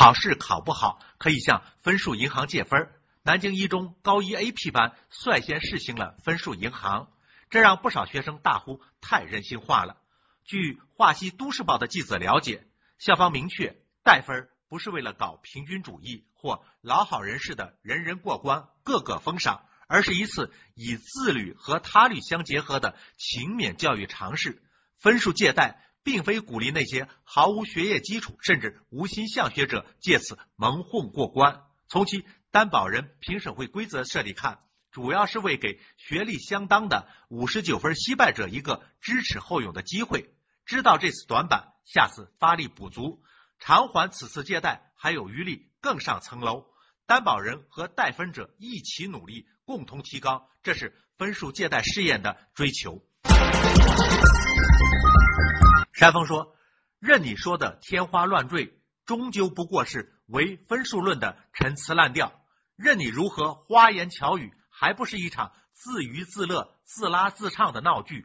考试考不好，可以向分数银行借分。南京一中高一 AP 班率先试行了分数银行，这让不少学生大呼太人性化了。据华西都市报的记者了解，校方明确带分不是为了搞平均主义或老好人式的人人过关、个个封赏，而是一次以自律和他律相结合的勤勉教育尝试。分数借贷。并非鼓励那些毫无学业基础甚至无心向学者借此蒙混过关。从其担保人评审会规则设立看，主要是为给学历相当的五十九分惜败者一个知耻后勇的机会。知道这次短板，下次发力补足，偿还此次借贷还有余力更上层楼。担保人和贷分者一起努力，共同提高，这是分数借贷试验的追求。山峰说：“任你说的天花乱坠，终究不过是唯分数论的陈词滥调；任你如何花言巧语，还不是一场自娱自乐、自拉自唱的闹剧。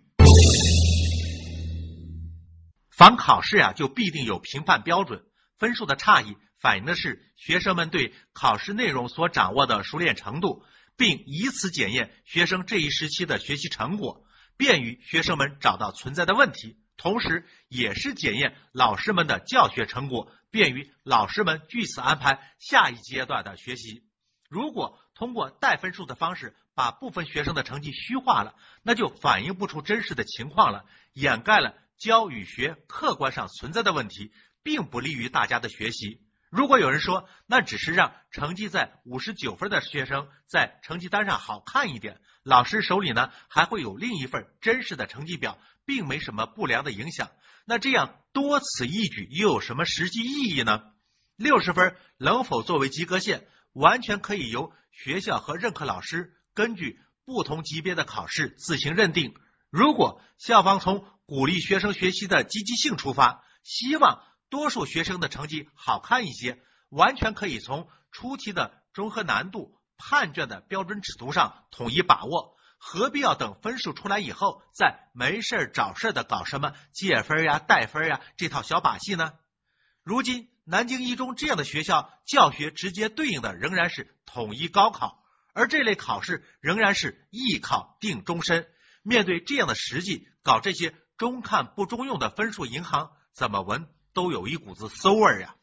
凡考试呀，就必定有评判标准，分数的差异反映的是学生们对考试内容所掌握的熟练程度，并以此检验学生这一时期的学习成果，便于学生们找到存在的问题。”同时，也是检验老师们的教学成果，便于老师们据此安排下一阶段的学习。如果通过带分数的方式把部分学生的成绩虚化了，那就反映不出真实的情况了，掩盖了教与学客观上存在的问题，并不利于大家的学习。如果有人说那只是让成绩在五十九分的学生在成绩单上好看一点，老师手里呢还会有另一份真实的成绩表。并没什么不良的影响，那这样多此一举又有什么实际意义呢？六十分能否作为及格线，完全可以由学校和任课老师根据不同级别的考试自行认定。如果校方从鼓励学生学习的积极性出发，希望多数学生的成绩好看一些，完全可以从出题的综合难度、判卷的标准尺度上统一把握。何必要等分数出来以后再没事找事的搞什么借分呀、带分呀这套小把戏呢？如今南京一中这样的学校教学直接对应的仍然是统一高考，而这类考试仍然是艺考定终身。面对这样的实际，搞这些中看不中用的分数银行，怎么闻都有一股子馊味儿呀。